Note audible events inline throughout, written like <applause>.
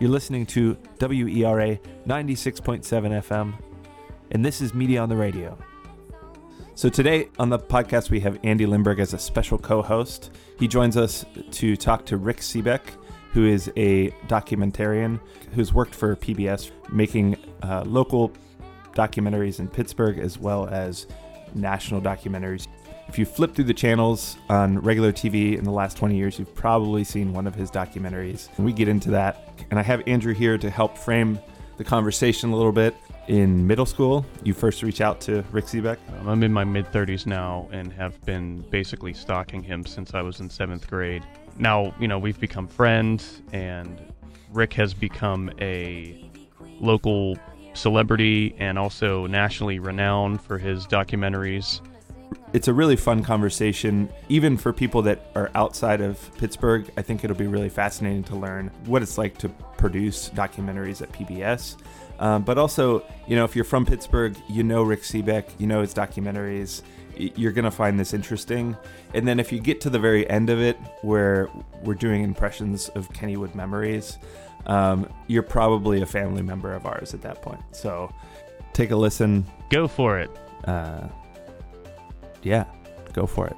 You're listening to WERA 96.7 FM, and this is Media on the Radio. So today on the podcast, we have Andy Lindberg as a special co-host. He joins us to talk to Rick Sebak, who is a documentarian who's worked for PBS, making uh, local documentaries in Pittsburgh as well as national documentaries. If you flip through the channels on regular TV in the last 20 years, you've probably seen one of his documentaries. And we get into that. And I have Andrew here to help frame the conversation a little bit in middle school, you first reach out to Rick Sebak? Um, I'm in my mid 30s now and have been basically stalking him since I was in seventh grade. Now, you know, we've become friends, and Rick has become a local celebrity and also nationally renowned for his documentaries. It's a really fun conversation, even for people that are outside of Pittsburgh. I think it'll be really fascinating to learn what it's like to produce documentaries at PBS um, but also, you know, if you're from Pittsburgh, you know Rick Sebak, you know his documentaries. You're going to find this interesting. And then if you get to the very end of it, where we're doing impressions of Kennywood memories, um, you're probably a family member of ours at that point. So take a listen. Go for it. Uh, yeah, go for it.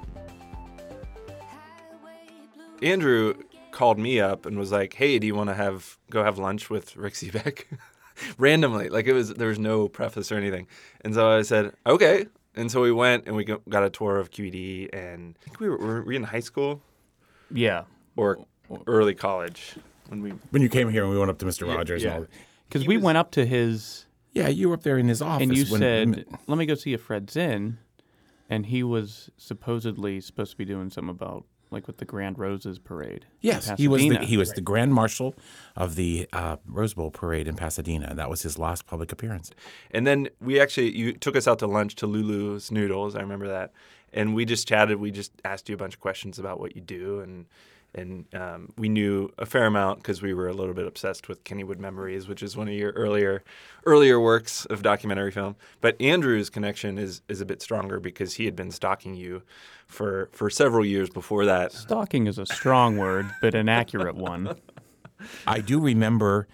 Andrew called me up and was like, "Hey, do you want to have go have lunch with Rick Sebak?" <laughs> randomly. Like it was there was no preface or anything. And so I said, okay. And so we went and we got a tour of QED, and I think we were, were we in high school. Yeah. Or early college when we when you came here and we went up to Mr. Rogers. Yeah. Because we was, went up to his. Yeah, you were up there in his office. And you when, said, "Let me go see if Fred's Zinn," and he was supposedly supposed to be doing something about like with the Grand Roses Parade. Yes, he was the, he was right. the Grand Marshal of the uh, Rose Bowl Parade in Pasadena. That was his last public appearance. And then we actually you took us out to lunch to Lulu's Noodles. I remember that, and we just chatted. We just asked you a bunch of questions about what you do and and um, we knew a fair amount because we were a little bit obsessed with Kennywood Memories, which is one of your earlier earlier works of documentary film. But Andrew's connection is is a bit stronger because he had been stalking you for for several years before that. Stalking is a strong word, but an accurate one. I do remember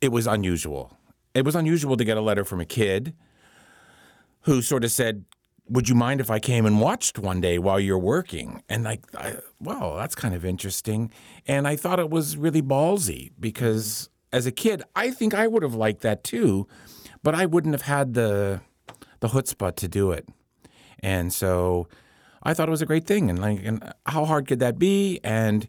it was unusual. It was unusual to get a letter from a kid who sort of said, would you mind if I came and watched one day while you're working? And like, I, well, that's kind of interesting. And I thought it was really ballsy because as a kid, I think I would have liked that too, but I wouldn't have had the the chutzpah to do it. And so I thought it was a great thing. And like, and how hard could that be? And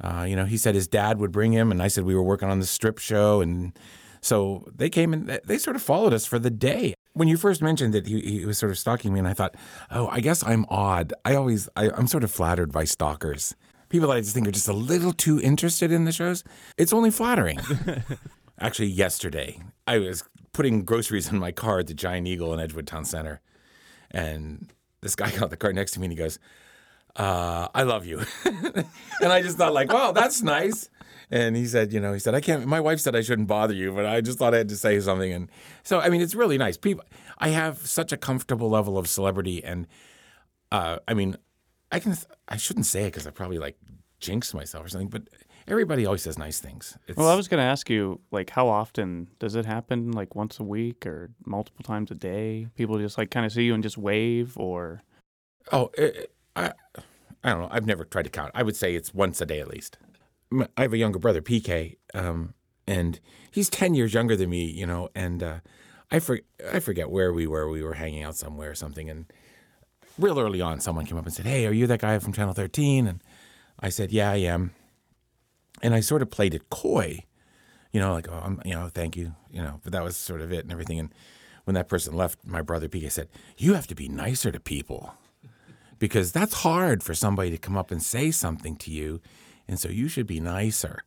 uh, you know, he said his dad would bring him, and I said we were working on the strip show, and so they came and they sort of followed us for the day when you first mentioned that he, he was sort of stalking me, and I thought, oh, I guess I'm odd. I always, I, I'm sort of flattered by stalkers. People that I just think are just a little too interested in the shows. It's only flattering. <laughs> Actually, yesterday, I was putting groceries in my car at the Giant Eagle in Edgewood Town Center. And this guy <laughs> got the car next to me and he goes, uh, I love you. <laughs> and I just thought, like, wow, that's nice. And he said, you know, he said, I can't, my wife said I shouldn't bother you, but I just thought I had to say something. And so, I mean, it's really nice. People, I have such a comfortable level of celebrity. And uh, I mean, I can, I shouldn't say it because I probably like jinx myself or something, but everybody always says nice things. It's, well, I was going to ask you, like, how often does it happen? Like once a week or multiple times a day? People just like kind of see you and just wave or? Oh, it, I, I don't know. I've never tried to count. I would say it's once a day at least. I have a younger brother, PK, um, and he's ten years younger than me. You know, and uh, I for, I forget where we were. We were hanging out somewhere or something, and real early on, someone came up and said, "Hey, are you that guy from Channel 13?" And I said, "Yeah, I am." And I sort of played it coy, you know, like, "Oh, I'm, you know, thank you," you know. But that was sort of it and everything. And when that person left, my brother PK said, "You have to be nicer to people." Because that's hard for somebody to come up and say something to you and so you should be nicer.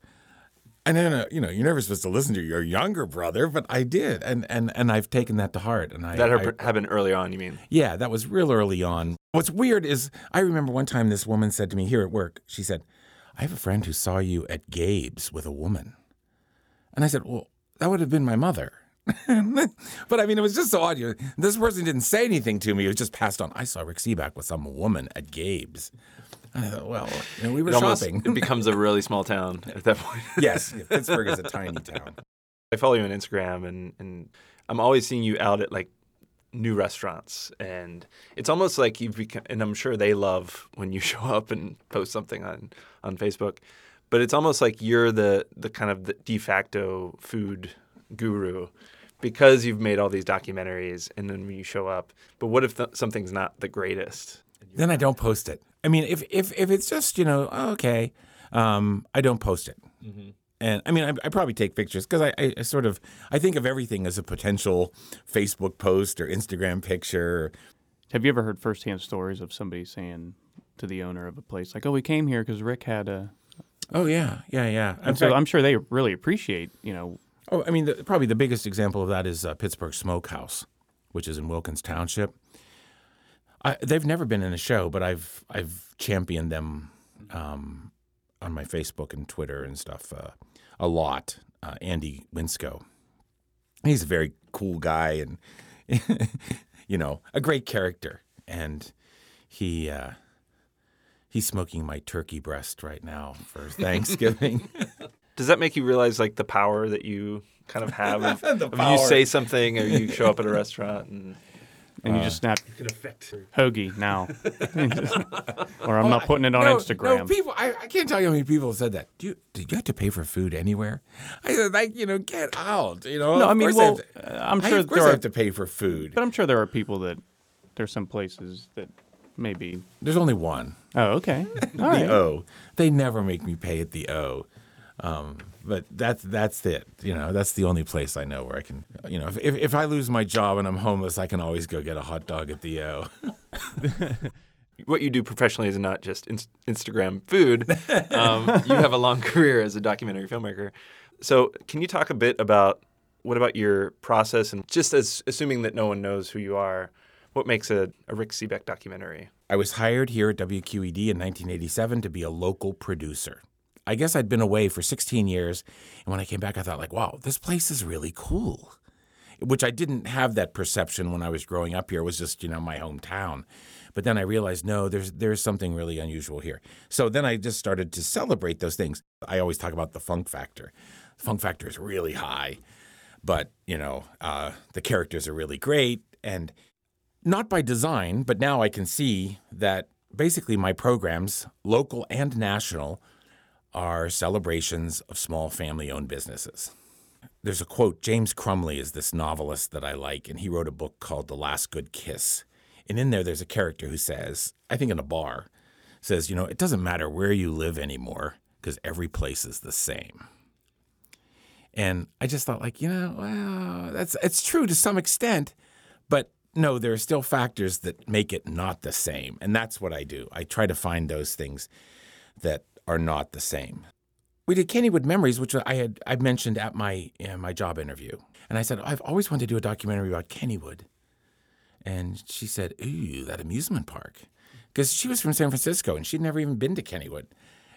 And then, uh, you know, you're never supposed to listen to your younger brother, but I did, and and and I've taken that to heart. And I that I, happened early on. You mean? Yeah, that was real early on. What's weird is I remember one time this woman said to me here at work. She said, "I have a friend who saw you at Gabe's with a woman," and I said, "Well, that would have been my mother." But I mean, it was just so odd. You- This person didn't say anything to me. It was just passed on. I saw Rick Sebak with some woman at Gabe's. I thought, well, you know, we were It almost shopping. it <laughs> becomes a really small town at that point. <laughs> yes, Pittsburgh is a tiny town. I follow you on Instagram, and and I'm always seeing you out at like new restaurants, and it's almost like you've become. And I'm sure they love when you <laughs> show up and post something on on Facebook, but it's almost like you're the the kind of the de facto food guru. Because you've made all these documentaries, and then when you show up, but what if th- something's not the greatest? Then I don't post it. I mean, if if if it's just you know oh, okay, um, I don't post it. And I mean, I, I probably take pictures because I, I, I sort of I think of everything as a potential Facebook post or Instagram picture. Have you ever heard firsthand stories of somebody saying to the owner of a place, like, "Oh, we came here because Rick had a," Oh yeah, yeah, yeah. And so fact- I'm sure they really appreciate, you know, Oh, I mean, the, probably the biggest example of that is uh, Pittsburgh Smokehouse, which is in Wilkins Township. I, they've never been in a show, but I've I've championed them um, on my Facebook and Twitter and stuff uh, a lot. Uh, Andy Winsco, he's a very cool guy and <laughs> you know a great character, and he uh, he's smoking my turkey breast right now for <laughs> Thanksgiving. <laughs> Does that make you realize like the power that you kind of have? If, <laughs> The if you say something or you show up at a restaurant and <laughs> and you just snap hoagie now, <laughs> or I'm not putting it on no, Instagram. No, people, I, I can't tell you how many people have said that. Do you, did you have to pay for food anywhere? I said, like, you know, get out. You know, No, of I mean, well, have to- uh, I'm I- sure of course there I are, have to pay for food. but I'm sure there are people that there's some places that maybe. There's only one. Oh, okay, all The right. O. They never make me pay at the O. Um, but that's that's it. You know, that's the only place I know where I can. You know, if, if if I lose my job and I'm homeless, I can always go get a hot dog at the O. <laughs> what you do professionally is not just in- Instagram food. Um, you have a long <laughs> career as a documentary filmmaker. So, can you talk a bit about what about your process and just as assuming that no one knows who you are, what makes a, a Rick Sebak documentary? I was hired here at WQED in 1987 to be a local producer. I guess I'd been away for 16 years, and when I came back, I thought, like, wow, this place is really cool. Which I didn't have that perception when I was growing up here. It was just, you know, my hometown. But then I realized, no, there's there's something really unusual here. So then I just started to celebrate those things. I always talk about the funk factor. The funk factor is really high, but you know, uh, the characters are really great, and not by design, but now I can see that basically my programs, local and national, are celebrations of small family owned businesses. There's a quote James Crumley is this novelist that I like, and he wrote a book called The Last Good Kiss. And in there, there's a character who says, I think in a bar, says, you know, it doesn't matter where you live anymore because every place is the same. And I just thought, like, you know, well, that's it's true to some extent, but no, there are still factors that make it not the same, and that's what I do. I try to find those things that are not the same. We did Kennywood Memories, which I had I mentioned at my uh, my job interview, and I said I've always wanted to do a documentary about Kennywood, and she said, "Ooh, that amusement park," because she was from San Francisco and she'd never even been to Kennywood,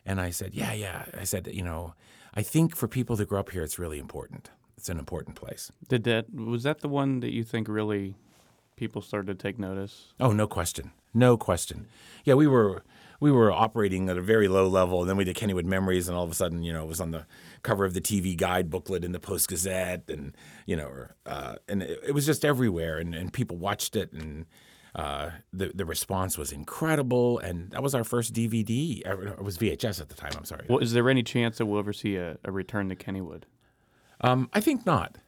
and I said, "Yeah, yeah." I said, "You know, I think for people that grow up here, it's really important. It's an important place." Did that was that the one that you think really people started to take notice? Oh, no question. No question. Yeah, we were we were operating at a very low level, and then we did Kennywood Memories, and all of a sudden, you know, it was on the cover of the TV Guide booklet in the Post Gazette, and you know, uh, and it, it was just everywhere, and, and people watched it, and uh, the the response was incredible, and that was our first DVD. It was VHS at the time. I'm sorry. Well, is there any chance that we'll ever see a, a return to Kennywood? Um, I think not.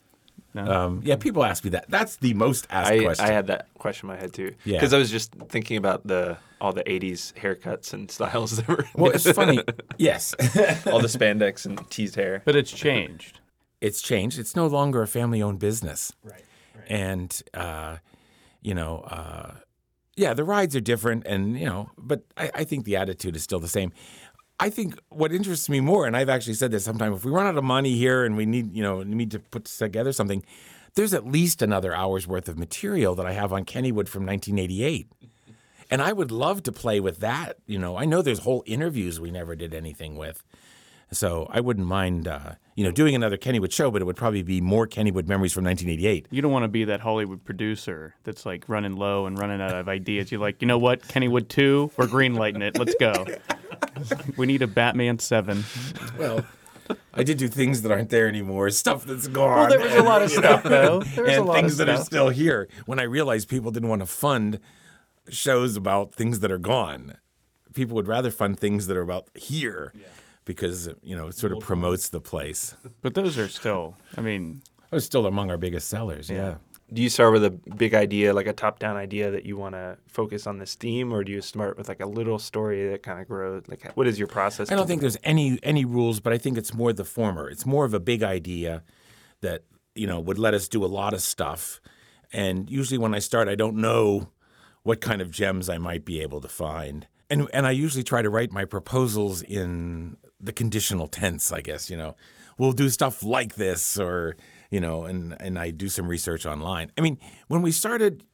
No. Um, yeah, people ask me that. That's the most asked I, question. I had that question in my head too. Yeah. Because I was just thinking about the all the '80s haircuts and styles that were. well, it's funny. <laughs> yes. <laughs> all the spandex and teased hair. But it's changed. it's changed. It's no longer a family-owned business. Right. And uh, you know, uh, yeah, the rides are different, and you know, but I, I think the attitude is still the same. I think what interests me more, and I've actually said this sometime, if we run out of money here and we need, you know, need to put together something, there's at least another hour's worth of material that I have on Kennywood from 1988. And I would love to play with that. You know, I know there's whole interviews we never did anything with. So I wouldn't mind, uh, you know, doing another Kennywood show, but it would probably be more Kennywood memories from 1988. You don't want to be that Hollywood producer that's like running low and running out of ideas. You're like, you know what, Kennywood 2, we're greenlighting it. Let's go. <laughs> we need a Batman 7. Well, I did do things that aren't there anymore, stuff that's gone. Well, there was a lot of <laughs> stuff, know, though. There was a and lot of things that are still here. When I realized people didn't want to fund shows about things that are gone, people would rather fund things that are about here because, you know, it sort of promotes the place. But those are still, I mean, It was still among our biggest sellers, yeah. Do you start with a big idea, like a top-down idea that you want to focus on this theme, or do you start with like a little story that kind of grows? Like, what is your process? I don't think there's any any rules, but I think it's more the former. It's more of a big idea that you know would let us do a lot of stuff. And usually, when I start, I don't know what kind of gems I might be able to find. And and I usually try to write my proposals in the conditional tense. I guess you know, we'll do stuff like this, or you know, and and I do some research online. I mean, when we started,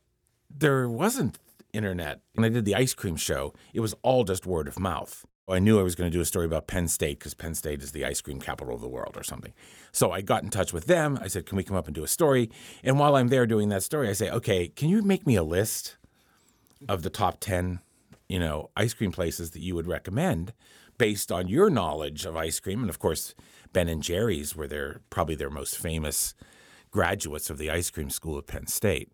there wasn't internet. When I did the ice cream show, it was all just word of mouth. I knew I was going to do a story about Penn State because Penn State is the ice cream capital of the world or something. So I got in touch with them. I said, Can we come up and do a story? And while I'm there doing that story, I say, Okay, can you make me a list of the top 10, you know, ice cream places that you would recommend based on your knowledge of ice cream? And of course, Ben and Jerry's were their probably their most famous graduates of the ice cream school at Penn State.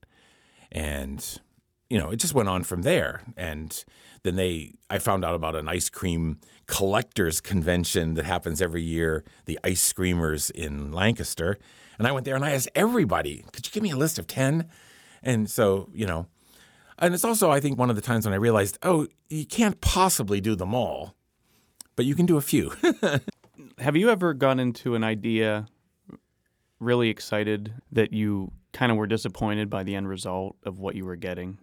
And you know, it just went on from there. And then they, I found out about an ice cream collectors convention that happens every year, the Ice Creamers in Lancaster. And I went there and I asked everybody, could you give me a list of 10? And so, you know, and it's also, I think, one of the times when I realized, oh, you can't possibly do them all, but you can do a few. <laughs> have you ever gone into an idea really excited that you kind of were disappointed by the end result of what you were getting?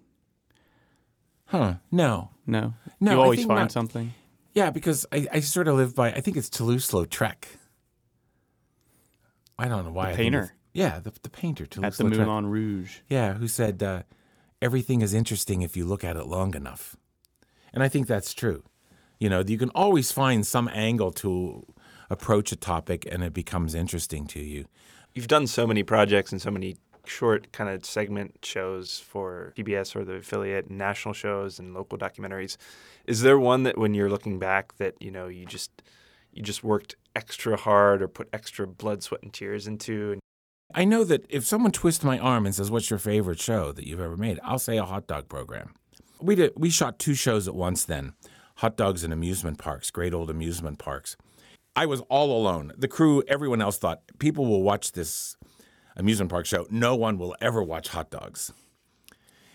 huh? No. No? No, You always find not. something? Yeah, because I, I sort of live by, I think it's Toulouse-Lautrec. I don't know why. Think painter. Yeah, the, the painter, At Toulouse the Moulin Rouge. Yeah, who said uh, everything is interesting if you look at it long enough. And I think that's true. You know, you can always find some angle to approach a topic and it becomes interesting to you. You've done so many projects and so many short kind of segment shows for PBS or the affiliate, and national shows and local documentaries. Is there one that when you're looking back that you know you just you just worked extra hard or put extra blood, sweat, and tears into? I know that if someone twists my arm and says, "What's your favorite show that you've ever made?" I'll say a hot dog program. We did. We shot two shows at once. Then, hot dogs in amusement parks, great old amusement parks. I was all alone. The crew, everyone else thought people will watch this amusement park show. No one will ever watch hot dogs.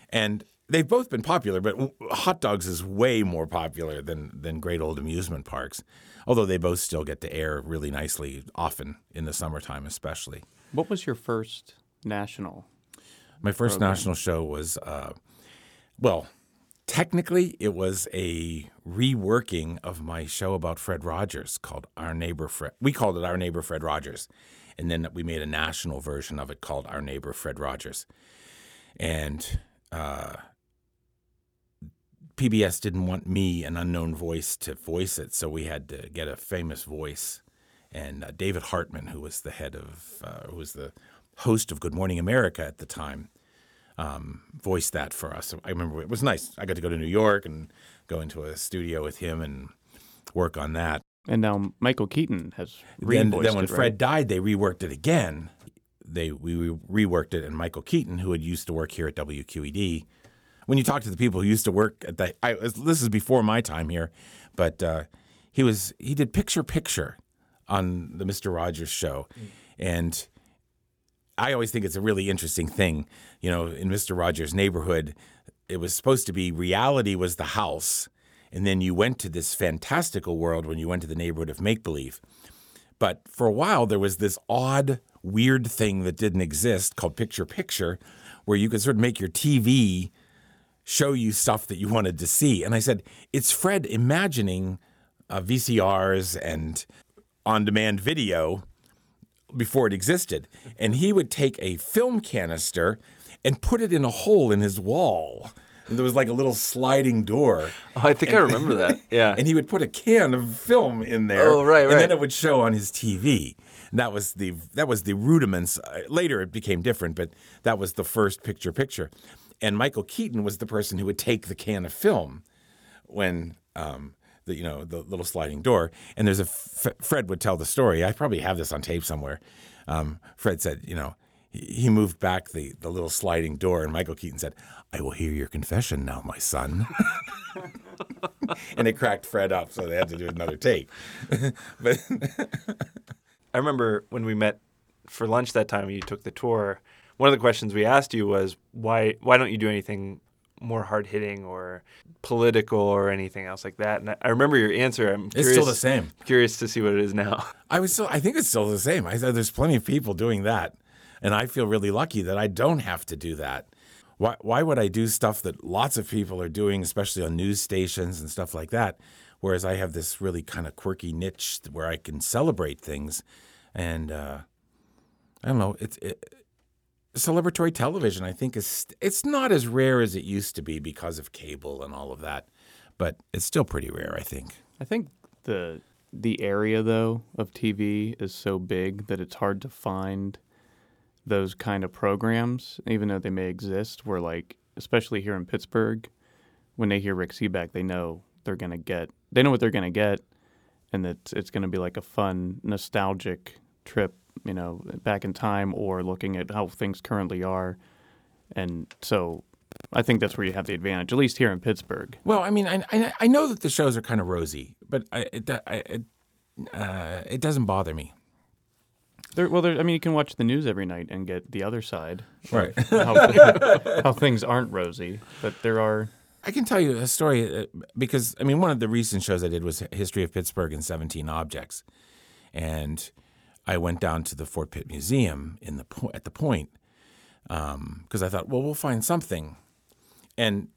And they've both been popular, but hot dogs is way more popular than than great old amusement parks. Although they both still get to air really nicely, often in the summertime, especially. What was your first national? My first national show was, uh, well, technically it was a reworking of my show about Fred Rogers called Our Neighbor Fred. We called it Our Neighbor Fred Rogers, and then we made a national version of it called Our Neighbor Fred Rogers. And uh, PBS didn't want me, an unknown voice, to voice it, so we had to get a famous voice. And uh, David Hartman, who was the head of, uh, who was the host of Good Morning America at the time, um, voiced that for us. I remember it was nice. I got to go to New York and go into a studio with him and work on that. And now Michael Keaton has Then, revoiced then when it, Fred right? died, they reworked it again. They we reworked it, and Michael Keaton, who had used to work here at WQED, when you talk to the people who used to work at the, I, this is before my time here, but uh, he was he did picture picture on the Mister Rogers show, and I always think it's a really interesting thing. You know, in Mister Rogers' neighborhood, it was supposed to be reality was the house, and then you went to this fantastical world when you went to the neighborhood of make believe. But for a while, there was this odd, weird thing that didn't exist called picture picture, where you could sort of make your TV show you stuff that you wanted to see. And I said, it's Fred imagining uh, VCRs and on demand video before it existed. And he would take a film canister and put it in a hole in his wall. And there was like a little sliding door. Oh, I think I remember that. <laughs> Yeah. And he would put a can of film in there. Oh, right, right. And then it would show on his TV. that was the that was the rudiments. Uh, later, it became different, but that was the first picture picture. And Michael Keaton was the person who would take the can of film when um, the you know the little sliding door. And there's a F- Fred would tell the story. I probably have this on tape somewhere. Um, Fred said, you know, he, moved back the the little sliding door, and Michael Keaton said, "I will hear your confession now, my son." and it cracked Fred up, so they had to do another take. <laughs> but I remember when we met for lunch that time, you took the tour. One of the questions we asked you was why why don't you do anything more hard hitting or political or anything else like that? And I, remember your answer. I'm it's curious, still the same. Curious to see what it is now. <laughs> I was still. I think it's still the same. I said there's plenty of people doing that, and I feel really lucky that I don't have to do that. Why? Why would I do stuff that lots of people are doing, especially on news stations and stuff like that? Whereas I have this really kind of quirky niche where I can celebrate things, and uh, I don't know. It's it, celebratory television. I think is it's not as rare as it used to be because of cable and all of that, but it's still pretty rare. I think. I think the the area though of TV is so big that it's hard to find those kind of programs, even though they may exist. Where like, especially here in Pittsburgh, when they hear Rick Sebak, they know they're gonna get. They know what they're gonna get, and that it's gonna be like a fun, nostalgic trip, you know, back in time, or looking at how things currently are, and so. I think that's where you have the advantage, at least here in Pittsburgh. Well, I mean, I, I, I know that the shows are kind of rosy, but I, it, I, it, uh, it doesn't bother me. There, well, there, I mean, you can watch the news every night and get the other side, Right. <laughs> how, how things aren't rosy. But there are. I can tell you a story uh, because I mean, one of the recent shows I did was History of Pittsburgh and 17 Objects, and I went down to the Fort Pitt Museum in the po- at the Point because I thought, well, we'll find something, and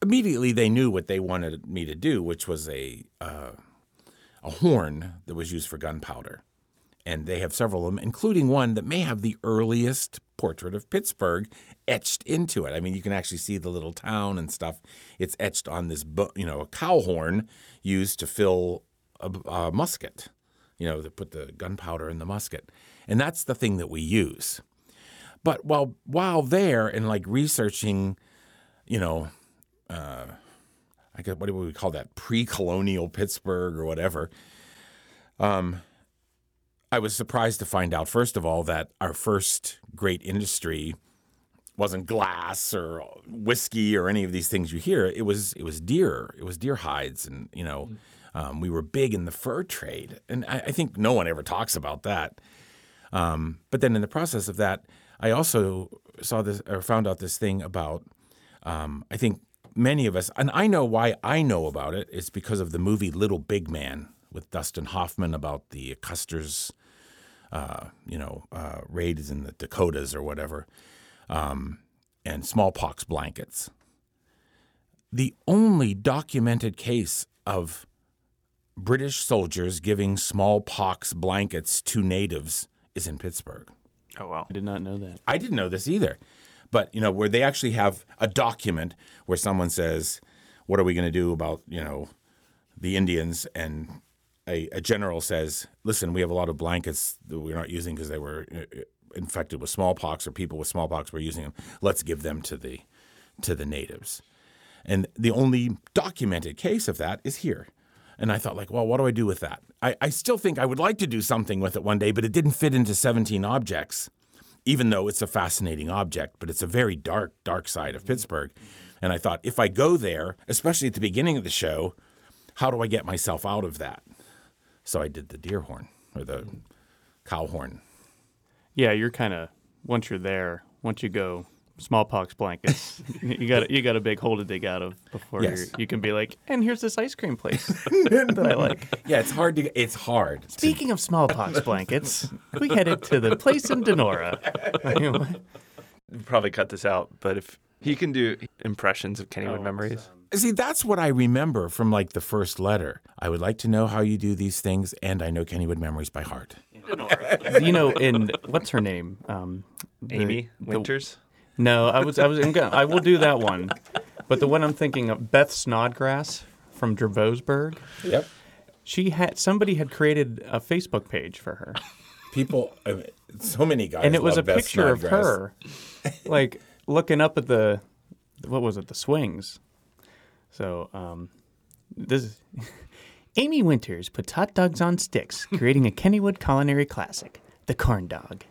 immediately they knew what they wanted me to do, which was a uh, a horn that was used for gunpowder. And they have several of them, including one that may have the earliest portrait of Pittsburgh etched into it. I mean, you can actually see the little town and stuff. It's etched on this, you know, a cow horn used to fill a, a musket, you know, to put the gunpowder in the musket. And that's the thing that we use. But while while there and like researching, you know, uh, I guess what do we call that? Pre-colonial Pittsburgh or whatever. Um, I was surprised to find out, first of all, that our first great industry wasn't glass or whiskey or any of these things you hear. It was it was deer. It was deer hides, and you know, um, we were big in the fur trade, and I, I think no one ever talks about that. Um, but then in the process of that, I also saw this or found out this thing about. Um, I think many of us, and I know why I know about it. It's because of the movie Little Big Man with Dustin Hoffman about the Custer's, uh, you know, uh, raids in the Dakotas or whatever, um, and smallpox blankets. The only documented case of British soldiers giving smallpox blankets to natives is in Pittsburgh. Oh wow. I did not know that. I didn't know this either. But, you know, where they actually have a document where someone says, what are we going to do about, you know, the Indians? And a, a general says, listen, we have a lot of blankets that we're not using because they were uh, infected with smallpox or people with smallpox were using them. Let's give them to the to the natives. And the only documented case of that is here. And I thought, like, well, what do I do with that? I, I still think I would like to do something with it one day, but it didn't fit into 17 objects even though it's a fascinating object, but it's a very dark, dark side of Pittsburgh. And I thought, if I go there, especially at the beginning of the show, how do I get myself out of that? So I did the deer horn or the cow horn. Yeah, you're kind of once you're there, once you go smallpox blankets, <laughs> you got you got a big hole to dig out of before Yes. you're, can be like, and here's this ice cream place <laughs> <laughs> that I like. Yeah, it's hard to. It's hard. to- Speaking of smallpox blankets, we headed to the place in Donora. Probably cut this out, but if he can do impressions of Kennywood memories. See, that's what I remember from like the first letter. I would like to know how you do these things, and I know Kennywood memories by heart. you know, in what's her name? Um, the- Amy the- Winters. No, I was I was gonna, I will do that one, but the one I'm thinking of, Beth Snodgrass from Dravosburg. Yep. She had somebody had created a Facebook page for her, People, I mean, so many guys. and it was a Beth picture of her, like looking up at the what was it, the swings. So um, this is Amy Winters puts hot dogs on sticks, creating a Kennywood culinary classic, the corn dog.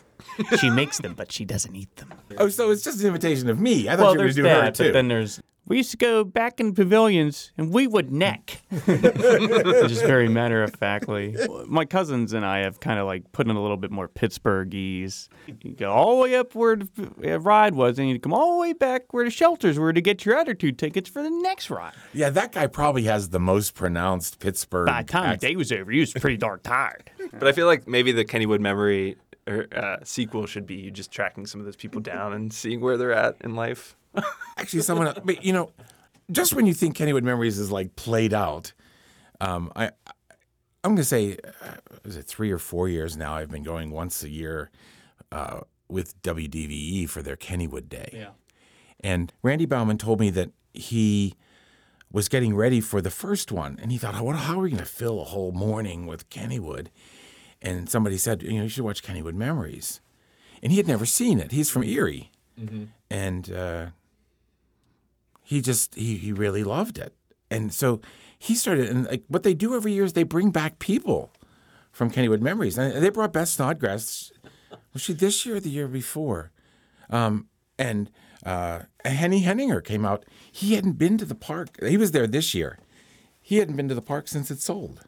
She makes them, but she doesn't eat them. Oh, so it's just an imitation of me. I thought Well, you were there's going to do her that, too. but then there's we used to go back in pavilions and we would neck. <laughs> Just very matter of factly. My cousins and I have kind of like put in a little bit more Pittsburghese. You go all the way up where the uh, ride was, and you come all the way back where the shelters were to get your other two tickets for the next ride. yeah, that guy probably has the most pronounced Pittsburgh. By the time the day was over, he was pretty dark tired. But I feel like maybe the Kennywood Memory or, uh, sequel should be you just tracking some of those people down and seeing where they're at in life. <laughs> Actually, someone, else- but you know, just when you think Kennywood Memories is like played out, um, I, I'm going to say, uh, is it three or four years now? I've been going once a year uh, with WDVE for their Kennywood Day. Yeah. And Randy Baumann told me that he was getting ready for the first one, and he thought, "How- "How are we going to fill a whole morning with Kennywood?" And somebody said, "You know, you should watch Kennywood Memories," and he had never seen it. He's from Erie, and uh, he just he he really loved it, and so he started. And like what they do every year is they bring back people from Kennywood Memories, and they brought Beth Snodgrass. Was she this year or the year before? Um, and uh, Henny Henninger came out. He hadn't been to the park. He was there this year. He hadn't been to the park since it sold.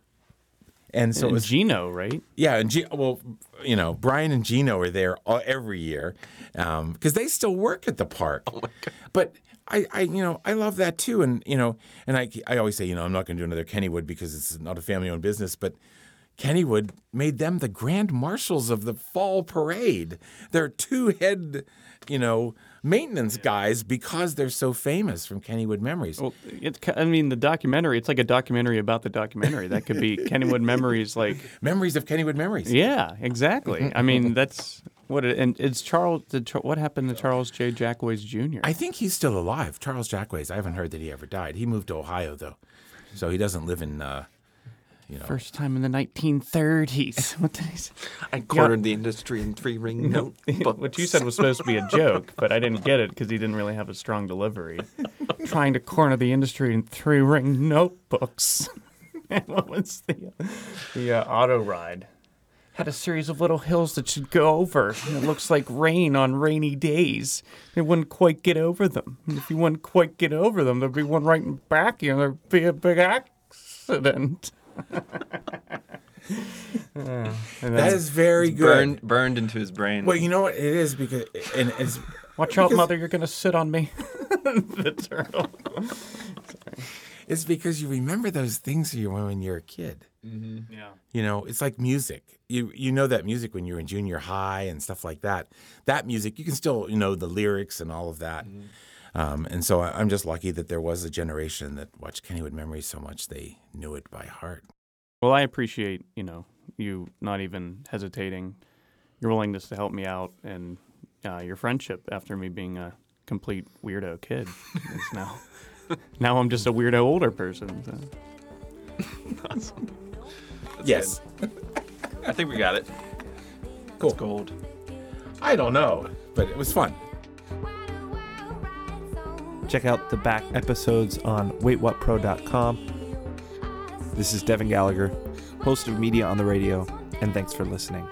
And so it was Gino, right? yeah, and G- well, you know, Brian and Gino are there all, every year um, because they still work at the park. Oh my god! But I, I, you know, I love that too, and you know, and I, I always say, you know, I'm not going to do another Kennywood because it's not a family-owned business, but Kennywood made them the grand marshals of the fall parade. They're two head, you know, maintenance guys because they're so famous from Kennywood Memories. Well, it's, ki- I mean, the documentary, it's like a documentary about the documentary. That could be <laughs> Kennywood Memories, like, Memories of Kennywood Memories. yeah, exactly. I mean, <laughs> that's what it, and it's Charles, did, what happened to Charles J. Jacques Jr.? I think he's still alive. Charles Jacques. I haven't heard that he ever died. He moved to Ohio though, so he doesn't live in. Uh, you know, First time in the 1930s. <laughs> What did he say? I cornered the industry in three ring note. what you said was supposed to be a <laughs> joke, but I didn't get it because he didn't really have a strong delivery. <laughs> Trying to corner the industry in three ring notebooks. and what was the the uh, auto ride? Had a series of little hills that should go over. And it looks like rain on rainy days. They wouldn't quite get over them. And if you wouldn't quite get over them, there'd be one right in back of you, and there'd be a big accident. And that then, very good. burned burned into his brain. Well, you know what it is because, and it's <laughs> Watch out, mother! You're gonna sit on me. <laughs> the turtle. <laughs> it's because you remember those things you when you're a kid. Mm-hmm. Yeah. You know, it's like music. You you know that music when you're in junior high and stuff like that. That music you can still you know the lyrics and all of that. Mm-hmm. Um, and so I- I'm just lucky that there was a generation that watched Kennywood Memories so much they knew it by heart. Well, I appreciate you know you not even hesitating, your willingness to help me out, and uh, your friendship after me being a complete weirdo kid. It's now, <laughs> now I'm just a weirdo older person. so. yes, I think we got it. Cool. It's gold. I don't know, but it was fun. Check out the back episodes on waitwhatpro.com. This is Devin Gallagher, host of Media on the Radio, and thanks for listening.